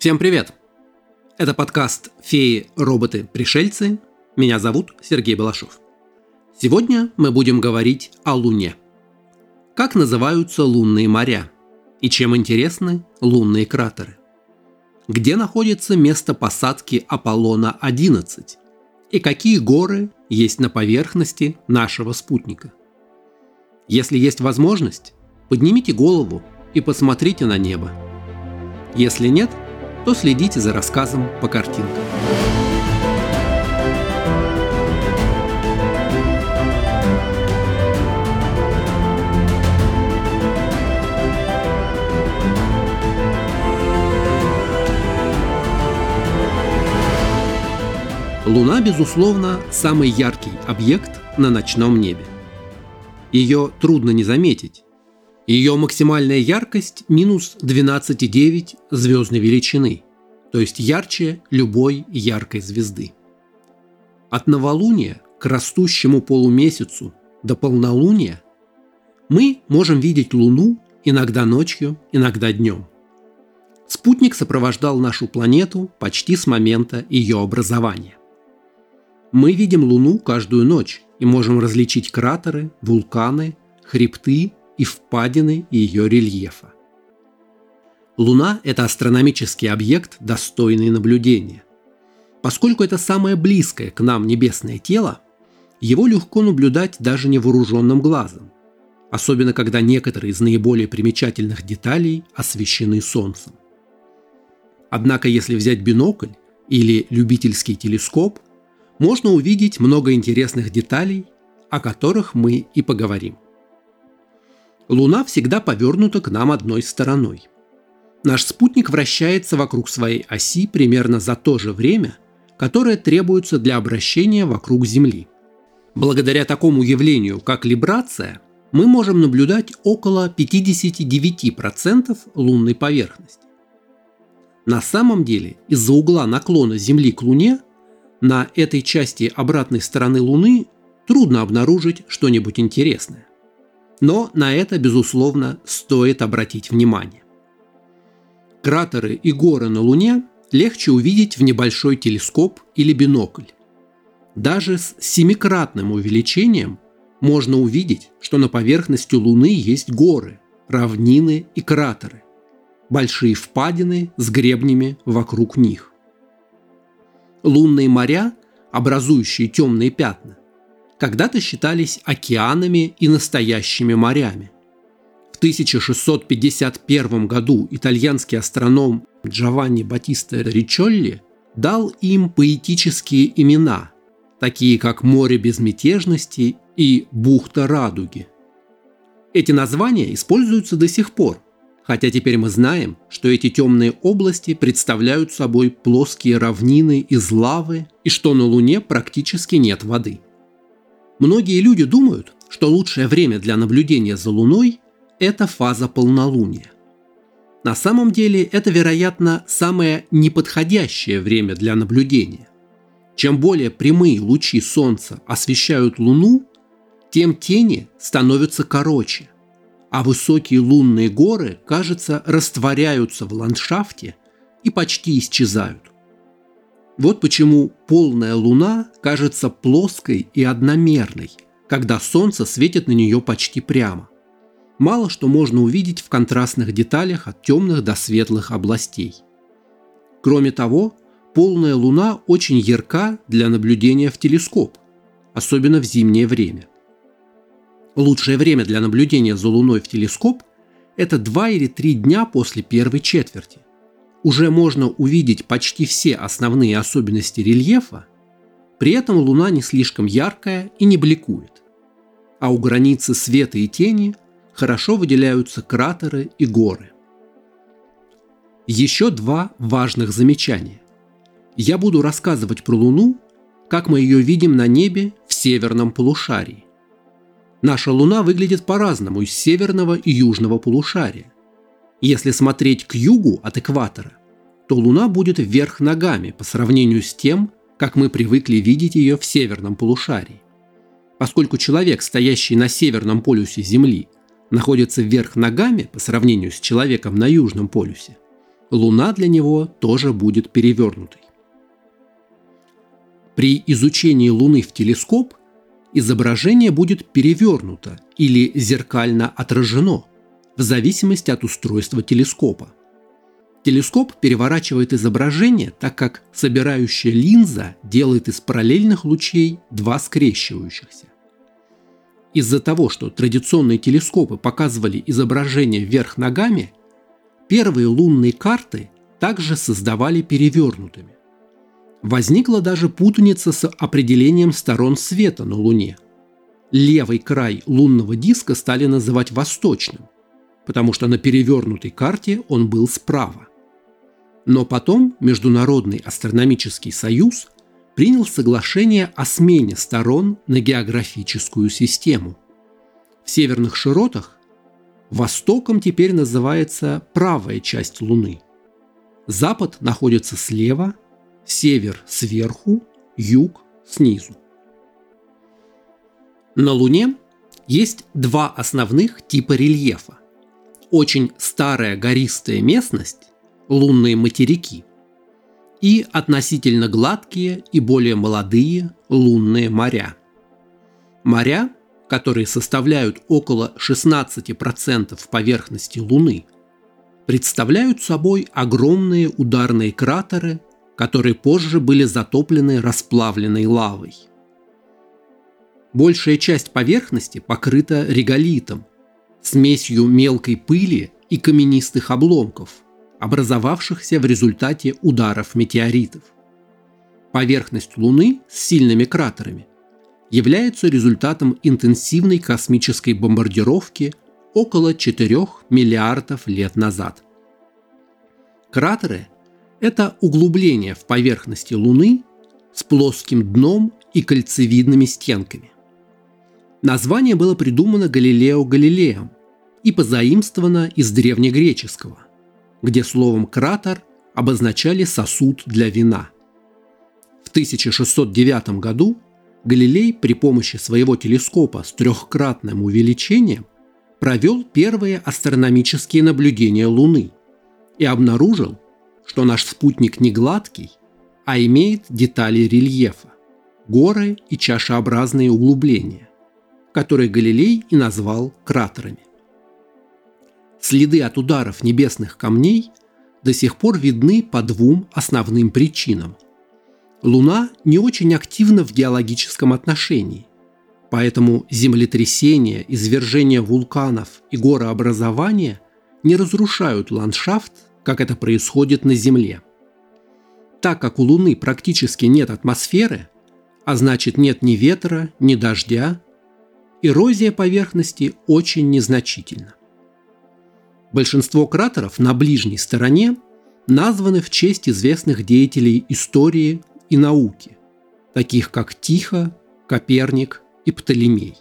Всем привет! Это подкаст «Феи, роботы, пришельцы». Меня зовут Сергей Балашов. Сегодня мы будем говорить о Луне. Как называются лунные моря? И чем интересны лунные кратеры? Где находится место посадки Аполлона-11? И какие горы есть на поверхности нашего спутника? Если есть возможность, поднимите голову и посмотрите на небо. Если нет – то следите за рассказом по картинкам. Луна, безусловно, самый яркий объект на ночном небе. Ее трудно не заметить, ее максимальная яркость минус 12,9 звездной величины, то есть ярче любой яркой звезды. От новолуния к растущему полумесяцу до полнолуния мы можем видеть Луну иногда ночью, иногда днем. Спутник сопровождал нашу планету почти с момента ее образования. Мы видим Луну каждую ночь и можем различить кратеры, вулканы, хребты и впадины ее рельефа. Луна – это астрономический объект, достойный наблюдения. Поскольку это самое близкое к нам небесное тело, его легко наблюдать даже невооруженным глазом, особенно когда некоторые из наиболее примечательных деталей освещены Солнцем. Однако если взять бинокль или любительский телескоп, можно увидеть много интересных деталей, о которых мы и поговорим. Луна всегда повернута к нам одной стороной. Наш спутник вращается вокруг своей оси примерно за то же время, которое требуется для обращения вокруг Земли. Благодаря такому явлению, как либрация, мы можем наблюдать около 59% лунной поверхности. На самом деле, из-за угла наклона Земли к Луне на этой части обратной стороны Луны трудно обнаружить что-нибудь интересное но на это, безусловно, стоит обратить внимание. Кратеры и горы на Луне легче увидеть в небольшой телескоп или бинокль. Даже с семикратным увеличением можно увидеть, что на поверхности Луны есть горы, равнины и кратеры, большие впадины с гребнями вокруг них. Лунные моря, образующие темные пятна, когда-то считались океанами и настоящими морями. В 1651 году итальянский астроном Джованни Батиста Ричолли дал им поэтические имена, такие как «Море безмятежности» и «Бухта радуги». Эти названия используются до сих пор, хотя теперь мы знаем, что эти темные области представляют собой плоские равнины из лавы и что на Луне практически нет воды – Многие люди думают, что лучшее время для наблюдения за Луной – это фаза полнолуния. На самом деле это, вероятно, самое неподходящее время для наблюдения. Чем более прямые лучи Солнца освещают Луну, тем тени становятся короче, а высокие лунные горы, кажется, растворяются в ландшафте и почти исчезают. Вот почему полная луна кажется плоской и одномерной, когда солнце светит на нее почти прямо. Мало что можно увидеть в контрастных деталях от темных до светлых областей. Кроме того, полная луна очень ярка для наблюдения в телескоп, особенно в зимнее время. Лучшее время для наблюдения за Луной в телескоп – это 2 или 3 дня после первой четверти уже можно увидеть почти все основные особенности рельефа, при этом Луна не слишком яркая и не бликует. А у границы света и тени хорошо выделяются кратеры и горы. Еще два важных замечания. Я буду рассказывать про Луну, как мы ее видим на небе в северном полушарии. Наша Луна выглядит по-разному из северного и южного полушария – если смотреть к югу от экватора, то Луна будет вверх ногами по сравнению с тем, как мы привыкли видеть ее в северном полушарии. Поскольку человек, стоящий на северном полюсе Земли, находится вверх ногами по сравнению с человеком на южном полюсе, Луна для него тоже будет перевернутой. При изучении Луны в телескоп изображение будет перевернуто или зеркально отражено, в зависимости от устройства телескопа. Телескоп переворачивает изображение, так как собирающая линза делает из параллельных лучей два скрещивающихся. Из-за того, что традиционные телескопы показывали изображение вверх ногами, первые лунные карты также создавали перевернутыми. Возникла даже путаница с определением сторон света на Луне. Левый край лунного диска стали называть восточным, потому что на перевернутой карте он был справа. Но потом Международный астрономический союз принял соглашение о смене сторон на географическую систему. В северных широтах востоком теперь называется правая часть Луны. Запад находится слева, север сверху, юг снизу. На Луне есть два основных типа рельефа. Очень старая гористая местность – лунные материки – и относительно гладкие и более молодые лунные моря. Моря, которые составляют около 16% поверхности Луны, представляют собой огромные ударные кратеры, которые позже были затоплены расплавленной лавой. Большая часть поверхности покрыта реголитом, смесью мелкой пыли и каменистых обломков – образовавшихся в результате ударов метеоритов. Поверхность Луны с сильными кратерами является результатом интенсивной космической бомбардировки около 4 миллиардов лет назад. Кратеры – это углубления в поверхности Луны с плоским дном и кольцевидными стенками. Название было придумано Галилео Галилеем и позаимствовано из древнегреческого – где словом «кратер» обозначали сосуд для вина. В 1609 году Галилей при помощи своего телескопа с трехкратным увеличением провел первые астрономические наблюдения Луны и обнаружил, что наш спутник не гладкий, а имеет детали рельефа, горы и чашеобразные углубления, которые Галилей и назвал кратерами. Следы от ударов небесных камней до сих пор видны по двум основным причинам. Луна не очень активна в геологическом отношении, поэтому землетрясения, извержения вулканов и горообразования не разрушают ландшафт, как это происходит на Земле. Так как у Луны практически нет атмосферы, а значит нет ни ветра, ни дождя, эрозия поверхности очень незначительна. Большинство кратеров на ближней стороне названы в честь известных деятелей истории и науки, таких как Тихо, Коперник и Птолемей.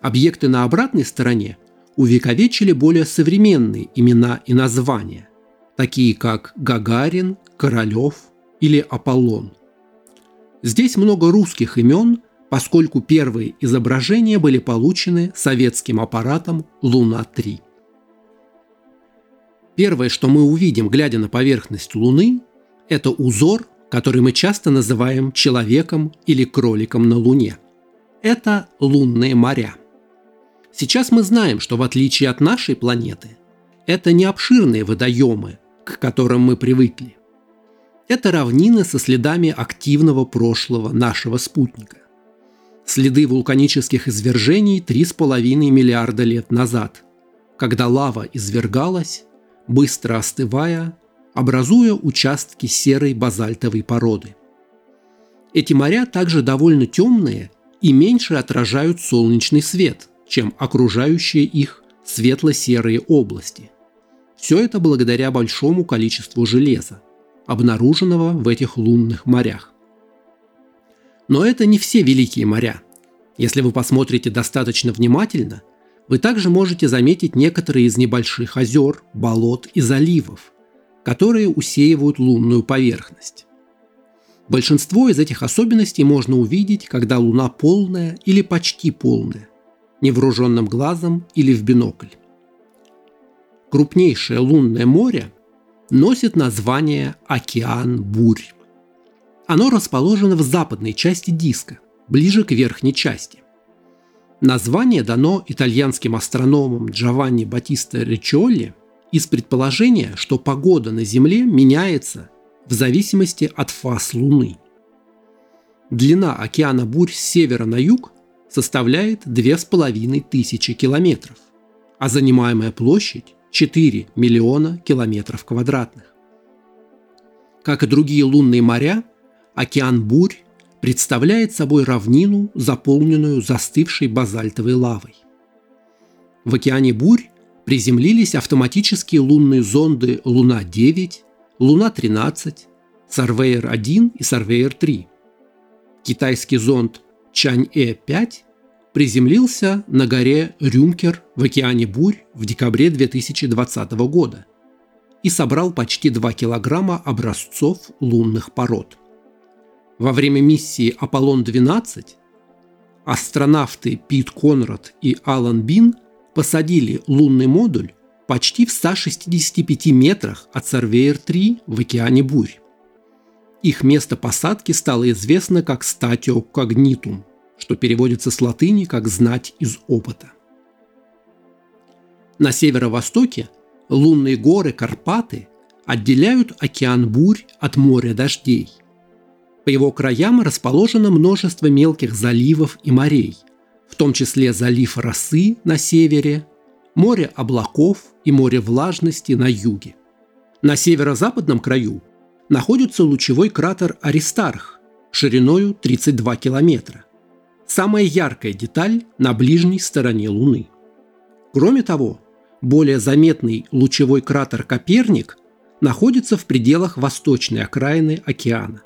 Объекты на обратной стороне увековечили более современные имена и названия, такие как Гагарин, Королев или Аполлон. Здесь много русских имен, поскольку первые изображения были получены советским аппаратом Луна-3. Первое, что мы увидим, глядя на поверхность Луны, это узор, который мы часто называем человеком или кроликом на Луне. Это лунные моря. Сейчас мы знаем, что в отличие от нашей планеты, это не обширные водоемы, к которым мы привыкли. Это равнины со следами активного прошлого нашего спутника. Следы вулканических извержений 3,5 миллиарда лет назад, когда лава извергалась быстро остывая, образуя участки серой базальтовой породы. Эти моря также довольно темные и меньше отражают солнечный свет, чем окружающие их светло-серые области. Все это благодаря большому количеству железа, обнаруженного в этих лунных морях. Но это не все великие моря. Если вы посмотрите достаточно внимательно, вы также можете заметить некоторые из небольших озер, болот и заливов, которые усеивают лунную поверхность. Большинство из этих особенностей можно увидеть, когда Луна полная или почти полная, невооруженным глазом или в бинокль. Крупнейшее лунное море носит название «Океан бурь». Оно расположено в западной части диска, ближе к верхней части. Название дано итальянским астрономом Джованни Батиста Ричолли из предположения, что погода на Земле меняется в зависимости от фаз Луны. Длина океана бурь с севера на юг составляет 2500 километров, а занимаемая площадь – 4 миллиона километров квадратных. Как и другие лунные моря, океан бурь представляет собой равнину, заполненную застывшей базальтовой лавой. В океане бурь приземлились автоматические лунные зонды Луна-9, Луна-13, Surveyor-1 и Surveyor-3. Китайский зонд Чань-Э-5 приземлился на горе Рюмкер в океане Бурь в декабре 2020 года и собрал почти 2 килограмма образцов лунных пород. Во время миссии «Аполлон-12» астронавты Пит Конрад и Алан Бин – посадили лунный модуль почти в 165 метрах от Сарвейер-3 в океане Бурь. Их место посадки стало известно как «статио когнитум», что переводится с латыни как «знать из опыта». На северо-востоке лунные горы Карпаты отделяют океан Бурь от моря дождей. По его краям расположено множество мелких заливов и морей, в том числе залив Росы на севере, море облаков и море влажности на юге. На северо-западном краю находится лучевой кратер Аристарх шириною 32 километра. Самая яркая деталь на ближней стороне Луны. Кроме того, более заметный лучевой кратер Коперник находится в пределах восточной окраины океана.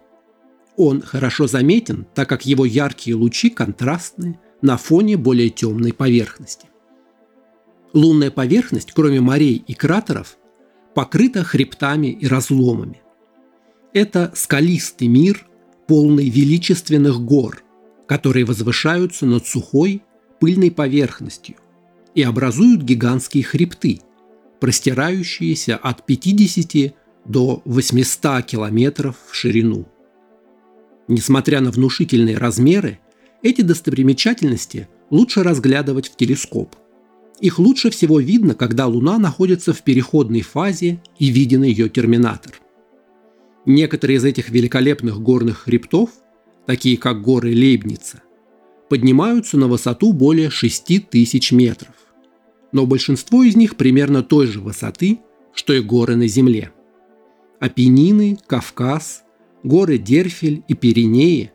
Он хорошо заметен, так как его яркие лучи контрастны на фоне более темной поверхности. Лунная поверхность, кроме морей и кратеров, покрыта хребтами и разломами. Это скалистый мир, полный величественных гор, которые возвышаются над сухой, пыльной поверхностью и образуют гигантские хребты, простирающиеся от 50 до 800 километров в ширину. Несмотря на внушительные размеры, эти достопримечательности лучше разглядывать в телескоп. Их лучше всего видно, когда Луна находится в переходной фазе и виден ее терминатор. Некоторые из этих великолепных горных хребтов, такие как горы Лейбница, поднимаются на высоту более 6000 метров. Но большинство из них примерно той же высоты, что и горы на Земле. Апеннины, Кавказ, горы Дерфель и Пиренеи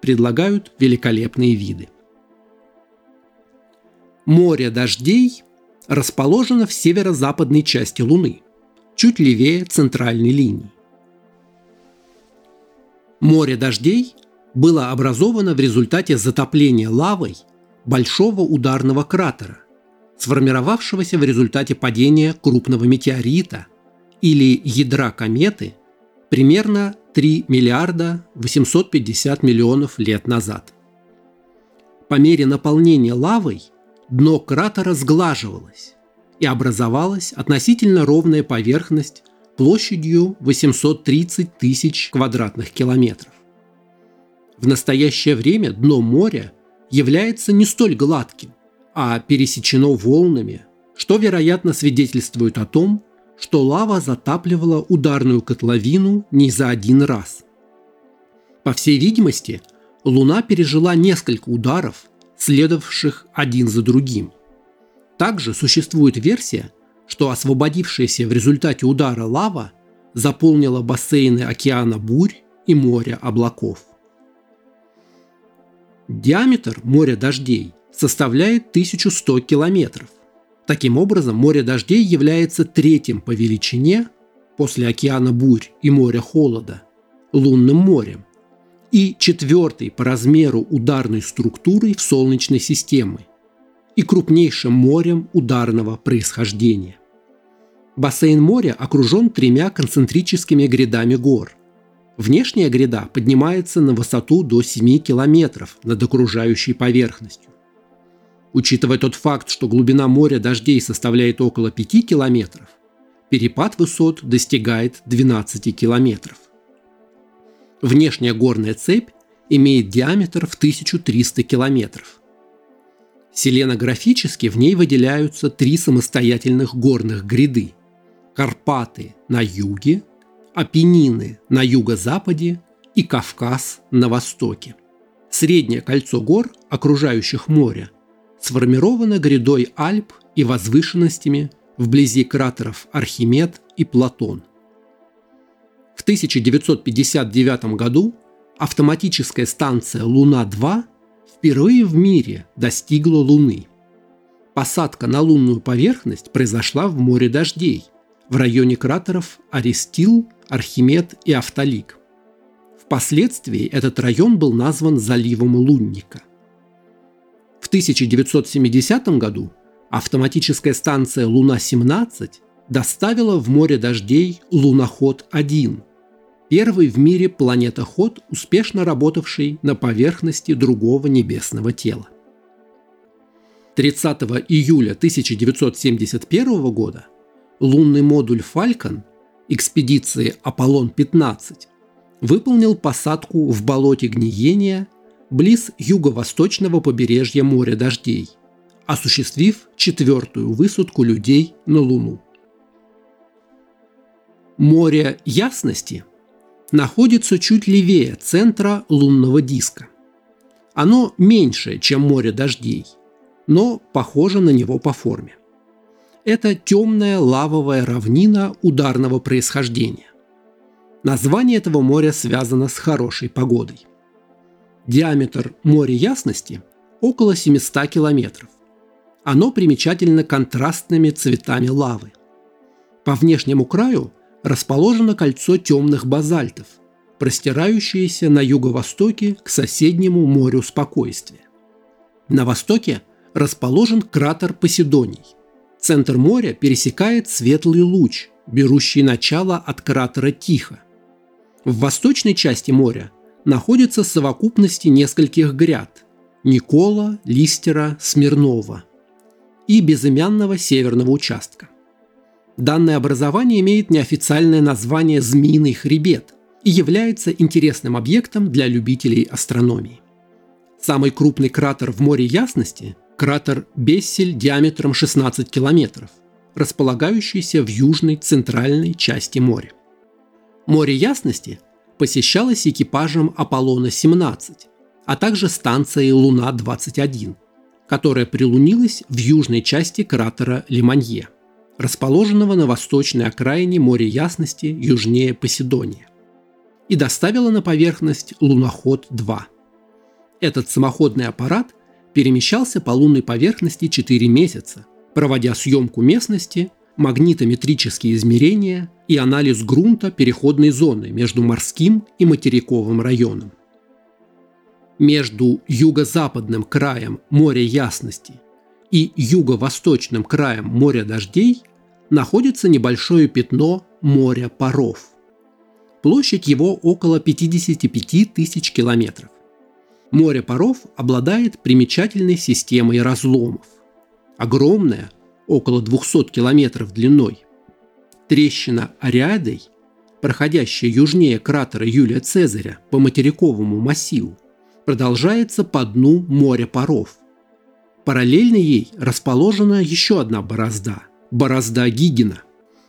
предлагают великолепные виды. Море дождей расположено в северо-западной части Луны, чуть левее центральной линии. Море дождей было образовано в результате затопления лавой большого ударного кратера, сформировавшегося в результате падения крупного метеорита или ядра кометы примерно 3 миллиарда 850 миллионов лет назад. По мере наполнения лавой дно кратера сглаживалось и образовалась относительно ровная поверхность площадью 830 тысяч квадратных километров. В настоящее время дно моря является не столь гладким, а пересечено волнами, что, вероятно, свидетельствует о том, что лава затапливала ударную котловину не за один раз. По всей видимости, Луна пережила несколько ударов, следовавших один за другим. Также существует версия, что освободившаяся в результате удара лава заполнила бассейны океана бурь и моря облаков. Диаметр моря дождей составляет 1100 километров. Таким образом, море дождей является третьим по величине после океана бурь и моря холода лунным морем и четвертый по размеру ударной структурой в Солнечной системе и крупнейшим морем ударного происхождения. Бассейн моря окружен тремя концентрическими грядами гор. Внешняя гряда поднимается на высоту до 7 километров над окружающей поверхностью. Учитывая тот факт, что глубина моря дождей составляет около 5 километров, Перепад высот достигает 12 километров. Внешняя горная цепь имеет диаметр в 1300 километров. Селенографически в ней выделяются три самостоятельных горных гряды – Карпаты на юге, Апеннины на юго-западе и Кавказ на востоке. Среднее кольцо гор, окружающих море, сформировано грядой Альп и возвышенностями вблизи кратеров Архимед и Платон. В 1959 году автоматическая станция «Луна-2» впервые в мире достигла Луны. Посадка на лунную поверхность произошла в море дождей в районе кратеров Аристил, Архимед и Автолик. Впоследствии этот район был назван заливом Лунника. В 1970 году автоматическая станция «Луна-17» доставила в море дождей луноход-1, первый в мире планетоход, успешно работавший на поверхности другого небесного тела. 30 июля 1971 года лунный модуль «Фалькон» экспедиции «Аполлон-15» выполнил посадку в болоте гниения близ юго-восточного побережья моря дождей, осуществив четвертую высадку людей на Луну. Море ясности находится чуть левее центра лунного диска. Оно меньше, чем море дождей, но похоже на него по форме. Это темная лавовая равнина ударного происхождения. Название этого моря связано с хорошей погодой. Диаметр моря ясности около 700 километров. Оно примечательно контрастными цветами лавы. По внешнему краю расположено кольцо темных базальтов, простирающееся на юго-востоке к соседнему морю спокойствия. На востоке расположен кратер Поседоний. Центр моря пересекает светлый луч, берущий начало от кратера Тихо – в восточной части моря находятся совокупности нескольких гряд – Никола, Листера, Смирнова и безымянного северного участка. Данное образование имеет неофициальное название «Змеиный хребет» и является интересным объектом для любителей астрономии. Самый крупный кратер в море ясности – кратер Бессель диаметром 16 километров, располагающийся в южной центральной части моря. Море ясности посещалось экипажем Аполлона-17, а также станцией Луна-21, которая прилунилась в южной части кратера Лиманье, расположенного на восточной окраине моря ясности южнее Поседония, и доставила на поверхность луноход-2. Этот самоходный аппарат перемещался по лунной поверхности 4 месяца, проводя съемку местности магнитометрические измерения и анализ грунта переходной зоны между морским и материковым районом. Между юго-западным краем моря ясности и юго-восточным краем моря дождей находится небольшое пятно моря паров. Площадь его около 55 тысяч километров. Море паров обладает примечательной системой разломов. Огромная, около 200 километров длиной. Трещина Ариадой, проходящая южнее кратера Юлия Цезаря по материковому массиву, продолжается по дну моря паров. Параллельно ей расположена еще одна борозда – борозда Гигина,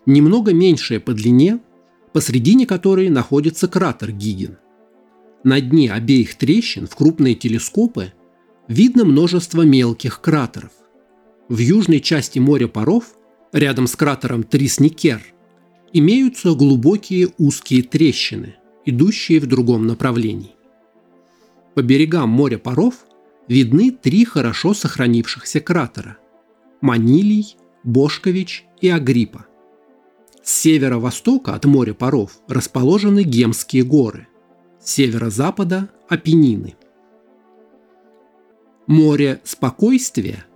немного меньшая по длине, посредине которой находится кратер Гигин. На дне обеих трещин в крупные телескопы видно множество мелких кратеров. В южной части моря паров, рядом с кратером Трисникер, имеются глубокие узкие трещины, идущие в другом направлении. По берегам моря паров видны три хорошо сохранившихся кратера – Манилий, Бошкович и Агриппа. С северо-востока от моря паров расположены Гемские горы, с северо-запада – Апеннины. Море спокойствия –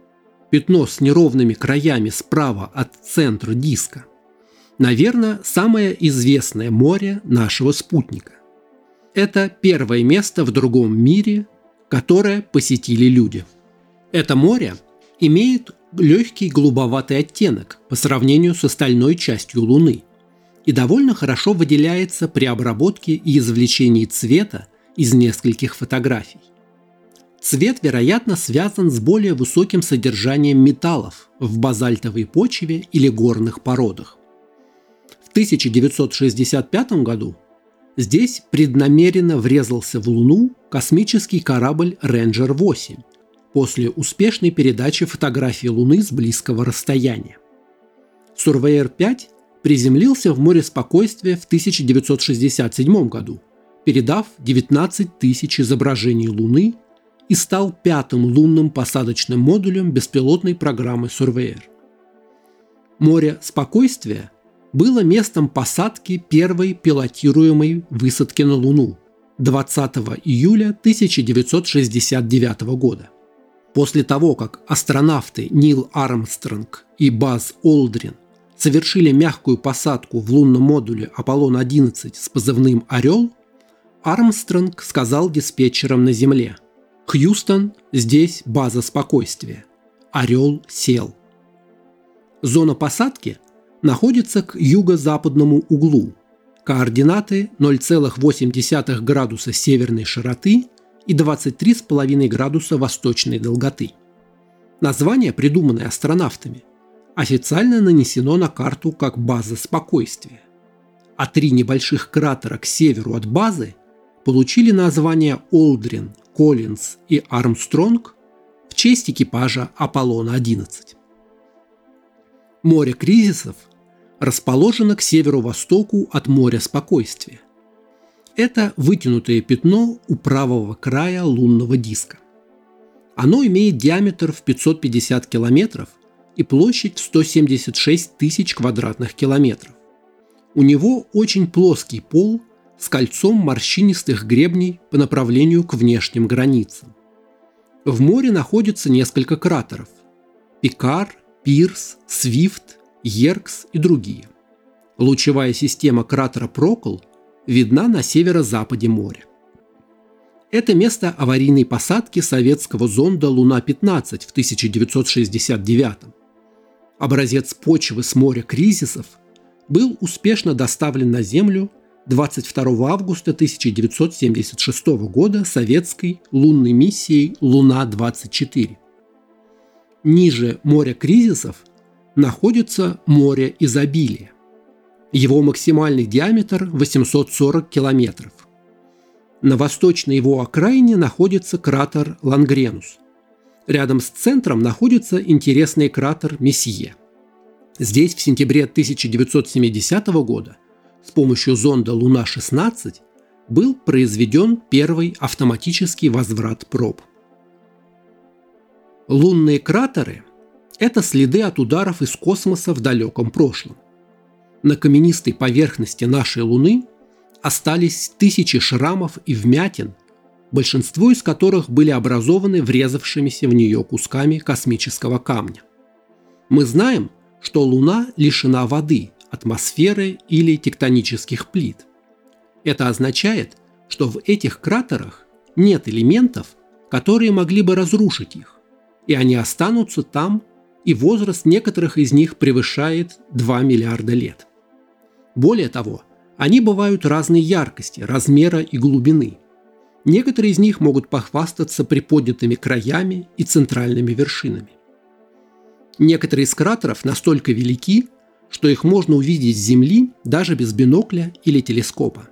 пятно с неровными краями справа от центра диска, наверное, самое известное море нашего спутника. Это первое место в другом мире, которое посетили люди. Это море имеет легкий голубоватый оттенок по сравнению с остальной частью Луны и довольно хорошо выделяется при обработке и извлечении цвета из нескольких фотографий. Цвет, вероятно, связан с более высоким содержанием металлов в базальтовой почве или горных породах. В 1965 году здесь преднамеренно врезался в Луну космический корабль «Рейнджер-8» после успешной передачи фотографий Луны с близкого расстояния. Сурвейер-5 приземлился в море спокойствия в 1967 году, передав 19 тысяч изображений Луны и стал пятым лунным посадочным модулем беспилотной программы Surveyor. Море спокойствия было местом посадки первой пилотируемой высадки на Луну 20 июля 1969 года. После того, как астронавты Нил Армстронг и Баз Олдрин совершили мягкую посадку в лунном модуле Аполлон-11 с позывным «Орел», Армстронг сказал диспетчерам на Земле – Хьюстон, здесь база спокойствия. Орел сел. Зона посадки находится к юго-западному углу. Координаты 0,8 градуса северной широты и 23,5 градуса восточной долготы. Название, придуманное астронавтами, официально нанесено на карту как база спокойствия. А три небольших кратера к северу от базы получили название Олдрин, Коллинз и Армстронг в честь экипажа Аполлона-11. Море кризисов расположено к северо-востоку от моря спокойствия. Это вытянутое пятно у правого края лунного диска. Оно имеет диаметр в 550 километров и площадь в 176 тысяч квадратных километров. У него очень плоский пол – с кольцом морщинистых гребней по направлению к внешним границам. В море находится несколько кратеров – Пикар, Пирс, Свифт, Еркс и другие. Лучевая система кратера Прокол видна на северо-западе моря. Это место аварийной посадки советского зонда «Луна-15» в 1969 Образец почвы с моря кризисов был успешно доставлен на Землю 22 августа 1976 года советской лунной миссией «Луна-24». Ниже моря кризисов находится море изобилия. Его максимальный диаметр 840 километров. На восточной его окраине находится кратер Лангренус. Рядом с центром находится интересный кратер Месье. Здесь в сентябре 1970 года с помощью зонда Луна-16 был произведен первый автоматический возврат проб. Лунные кратеры – это следы от ударов из космоса в далеком прошлом. На каменистой поверхности нашей Луны остались тысячи шрамов и вмятин, большинство из которых были образованы врезавшимися в нее кусками космического камня. Мы знаем, что Луна лишена воды – атмосферы или тектонических плит. Это означает, что в этих кратерах нет элементов, которые могли бы разрушить их, и они останутся там, и возраст некоторых из них превышает 2 миллиарда лет. Более того, они бывают разной яркости, размера и глубины. Некоторые из них могут похвастаться приподнятыми краями и центральными вершинами. Некоторые из кратеров настолько велики, что их можно увидеть с Земли даже без бинокля или телескопа.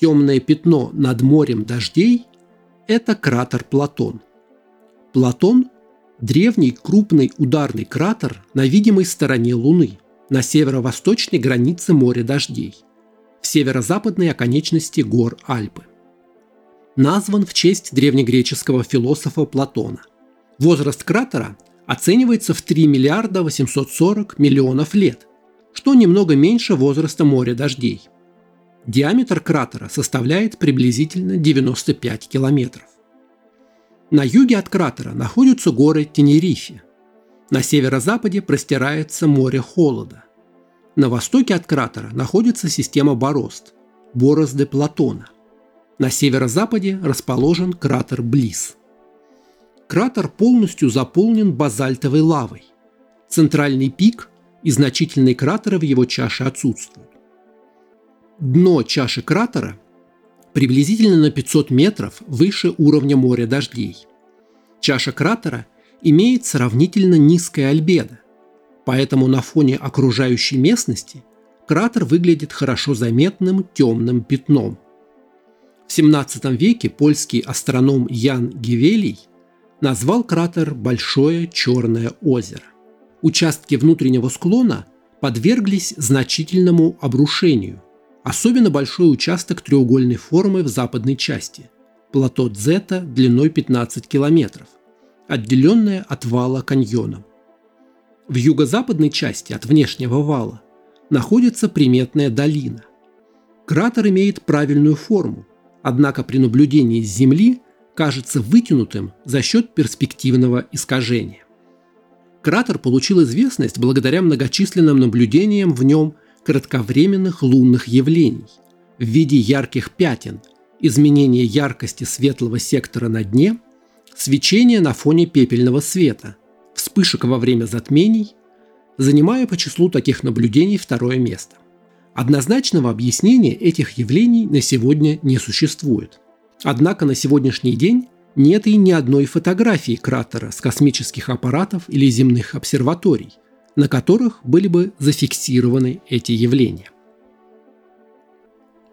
Темное пятно над морем дождей – это кратер Платон. Платон – древний крупный ударный кратер на видимой стороне Луны, на северо-восточной границе моря дождей, в северо-западной оконечности гор Альпы. Назван в честь древнегреческого философа Платона. Возраст кратера оценивается в 3 миллиарда 840 миллионов лет, что немного меньше возраста моря дождей. Диаметр кратера составляет приблизительно 95 километров. На юге от кратера находятся горы Тенерифе. На северо-западе простирается море холода. На востоке от кратера находится система борозд – борозды Платона. На северо-западе расположен кратер Близ – Кратер полностью заполнен базальтовой лавой. Центральный пик и значительные кратеры в его чаше отсутствуют. Дно чаши кратера приблизительно на 500 метров выше уровня моря дождей. Чаша кратера имеет сравнительно низкое альбедо, поэтому на фоне окружающей местности кратер выглядит хорошо заметным темным пятном. В 17 веке польский астроном Ян Гевелий назвал кратер «Большое черное озеро». Участки внутреннего склона подверглись значительному обрушению, особенно большой участок треугольной формы в западной части – плато Дзета длиной 15 километров, отделенное от вала каньоном. В юго-западной части от внешнего вала находится приметная долина. Кратер имеет правильную форму, однако при наблюдении с Земли кажется вытянутым за счет перспективного искажения. Кратер получил известность благодаря многочисленным наблюдениям в нем кратковременных лунных явлений в виде ярких пятен, изменения яркости светлого сектора на дне, свечения на фоне пепельного света, вспышек во время затмений, занимая по числу таких наблюдений второе место. Однозначного объяснения этих явлений на сегодня не существует. Однако на сегодняшний день нет и ни одной фотографии кратера с космических аппаратов или земных обсерваторий, на которых были бы зафиксированы эти явления.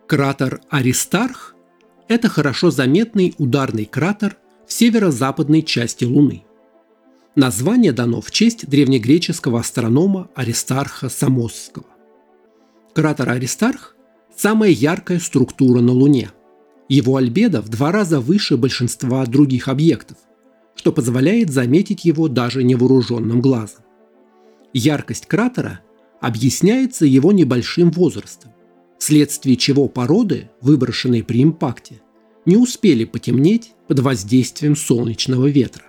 Кратер Аристарх – это хорошо заметный ударный кратер в северо-западной части Луны. Название дано в честь древнегреческого астронома Аристарха Самосского. Кратер Аристарх – самая яркая структура на Луне. Его альбедо в два раза выше большинства других объектов, что позволяет заметить его даже невооруженным глазом. Яркость кратера объясняется его небольшим возрастом, вследствие чего породы, выброшенные при импакте, не успели потемнеть под воздействием солнечного ветра.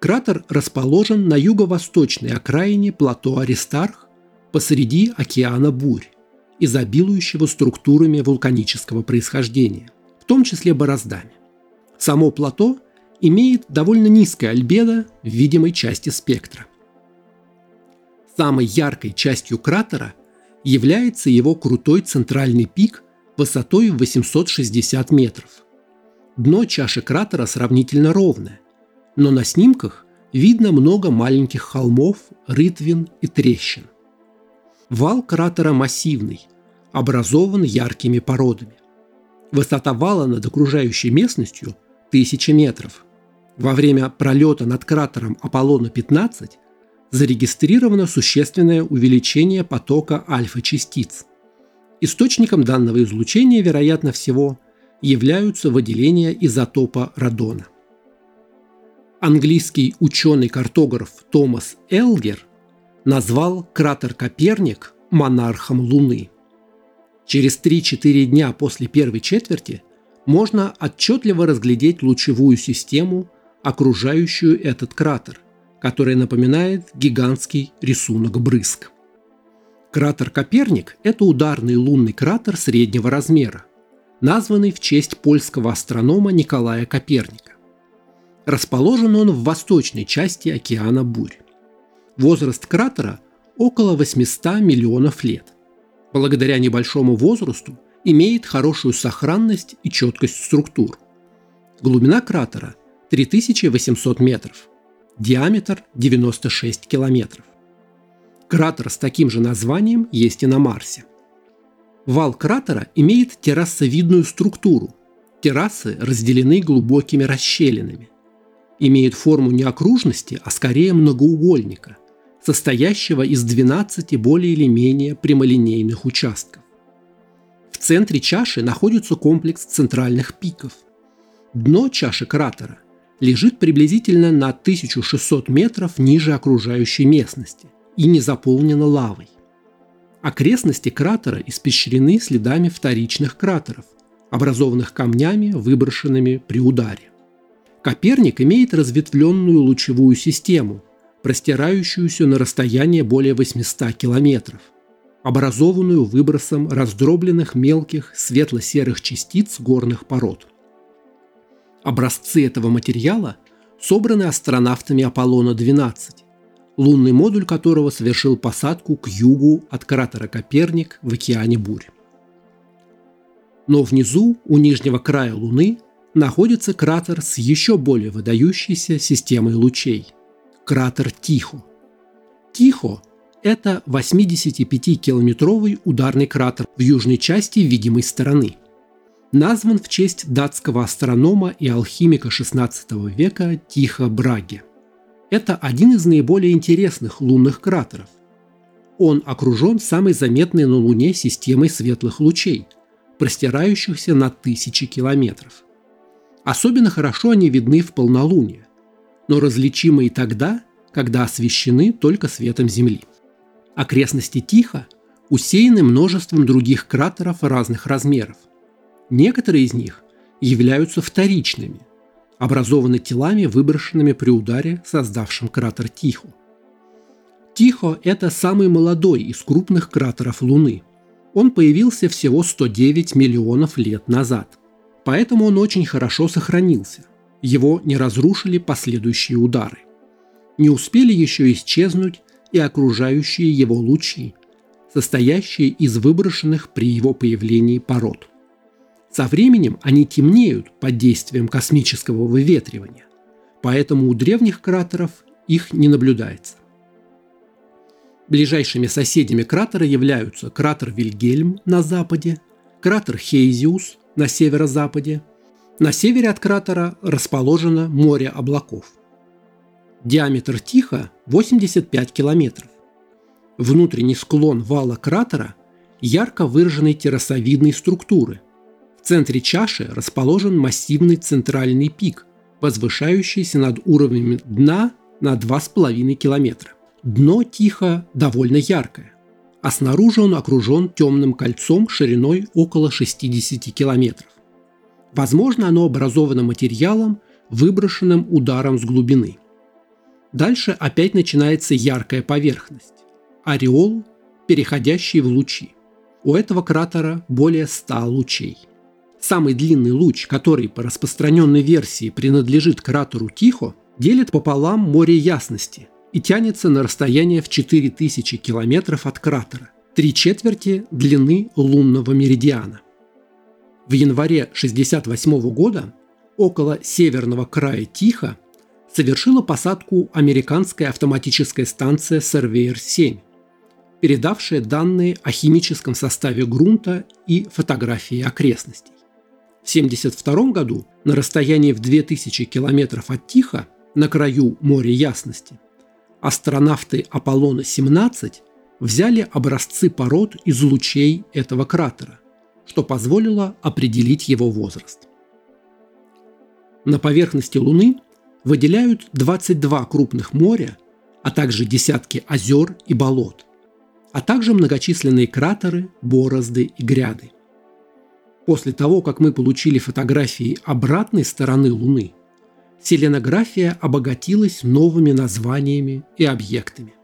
Кратер расположен на юго-восточной окраине плато Аристарх посреди океана бурь, изобилующего структурами вулканического происхождения, в том числе бороздами. Само плато имеет довольно низкое альбедо в видимой части спектра – Самой яркой частью кратера является его крутой центральный пик высотой в 860 метров. Дно чаши кратера сравнительно ровное, но на снимках видно много маленьких холмов, рытвин и трещин. Вал кратера массивный, образован яркими породами. Высота вала над окружающей местностью – 1000 метров. Во время пролета над кратером Аполлона-15 зарегистрировано существенное увеличение потока альфа-частиц. Источником данного излучения, вероятно всего, являются выделения изотопа радона. Английский ученый-картограф Томас Элгер назвал кратер Коперник монархом Луны. Через 3-4 дня после первой четверти можно отчетливо разглядеть лучевую систему, окружающую этот кратер, которая напоминает гигантский рисунок брызг. Кратер Коперник – это ударный лунный кратер среднего размера, названный в честь польского астронома Николая Коперника. Расположен он в восточной части океана Бурь. Возраст кратера – около 800 миллионов лет. Благодаря небольшому возрасту имеет хорошую сохранность и четкость структур. Глубина кратера – 3800 метров – диаметр 96 километров. Кратер с таким же названием есть и на Марсе. Вал кратера имеет террасовидную структуру. Террасы разделены глубокими расщелинами. Имеет форму не окружности, а скорее многоугольника, состоящего из 12 более или менее прямолинейных участков. В центре чаши находится комплекс центральных пиков. Дно чаши кратера лежит приблизительно на 1600 метров ниже окружающей местности и не заполнена лавой. Окрестности кратера испещрены следами вторичных кратеров, образованных камнями, выброшенными при ударе. Коперник имеет разветвленную лучевую систему, простирающуюся на расстояние более 800 километров, образованную выбросом раздробленных мелких светло-серых частиц горных пород – Образцы этого материала собраны астронавтами Аполлона-12, лунный модуль которого совершил посадку к югу от кратера Коперник в океане Бурь. Но внизу, у нижнего края Луны, находится кратер с еще более выдающейся системой лучей – кратер Тихо. Тихо – это 85-километровый ударный кратер в южной части видимой стороны. Назван в честь датского астронома и алхимика XVI века Тихо Браге. Это один из наиболее интересных лунных кратеров. Он окружен самой заметной на Луне системой светлых лучей, простирающихся на тысячи километров. Особенно хорошо они видны в полнолуние, но различимы и тогда, когда освещены только светом Земли. Окрестности Тихо усеяны множеством других кратеров разных размеров. Некоторые из них являются вторичными, образованы телами, выброшенными при ударе, создавшим кратер Тихо. Тихо – это самый молодой из крупных кратеров Луны. Он появился всего 109 миллионов лет назад – Поэтому он очень хорошо сохранился. Его не разрушили последующие удары. Не успели еще исчезнуть и окружающие его лучи, состоящие из выброшенных при его появлении пород. Со временем они темнеют под действием космического выветривания, поэтому у древних кратеров их не наблюдается. Ближайшими соседями кратера являются кратер Вильгельм на западе, кратер Хейзиус на северо-западе. На севере от кратера расположено море облаков. Диаметр Тихо 85 километров. Внутренний склон вала кратера ярко выраженной террасовидной структуры. В центре чаши расположен массивный центральный пик, возвышающийся над уровнем дна на 2,5 километра. Дно Тихо довольно яркое а снаружи он окружен темным кольцом шириной около 60 километров. Возможно, оно образовано материалом, выброшенным ударом с глубины. Дальше опять начинается яркая поверхность – ореол, переходящий в лучи. У этого кратера более 100 лучей. Самый длинный луч, который по распространенной версии принадлежит кратеру Тихо, делит пополам море ясности – и тянется на расстояние в 4000 километров от кратера, три четверти длины лунного меридиана. В январе 1968 года около северного края Тихо совершила посадку американская автоматическая станция Surveyor-7, передавшая данные о химическом составе грунта и фотографии окрестностей. В 1972 году на расстоянии в 2000 километров от Тихо, на краю моря ясности, астронавты Аполлона-17 взяли образцы пород из лучей этого кратера, что позволило определить его возраст. На поверхности Луны выделяют 22 крупных моря, а также десятки озер и болот, а также многочисленные кратеры, борозды и гряды. После того, как мы получили фотографии обратной стороны Луны – селенография обогатилась новыми названиями и объектами.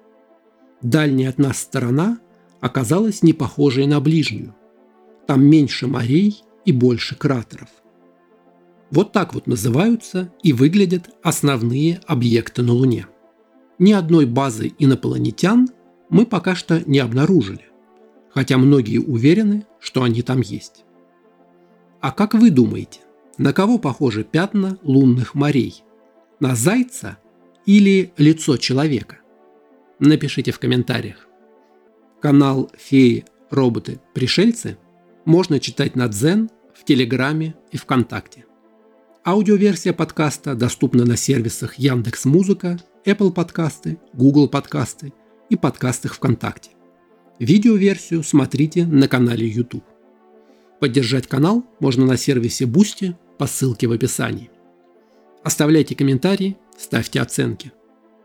Дальняя от нас сторона оказалась не похожей на ближнюю. Там меньше морей и больше кратеров. Вот так вот называются и выглядят основные объекты на Луне. Ни одной базы инопланетян мы пока что не обнаружили, хотя многие уверены, что они там есть. А как вы думаете, на кого похожи пятна лунных морей? На зайца или лицо человека? Напишите в комментариях. Канал «Феи, роботы, пришельцы» можно читать на Дзен, в Телеграме и ВКонтакте. Аудиоверсия подкаста доступна на сервисах Яндекс Музыка, Apple подкасты, Google подкасты и подкастах ВКонтакте. Видеоверсию смотрите на канале YouTube. Поддержать канал можно на сервисе Boosty по ссылке в описании. Оставляйте комментарии, ставьте оценки.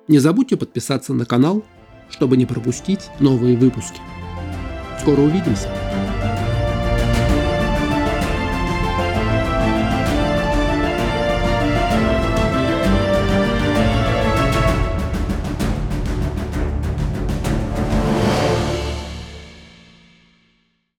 Не забудьте подписаться на канал, чтобы не пропустить новые выпуски. Скоро увидимся!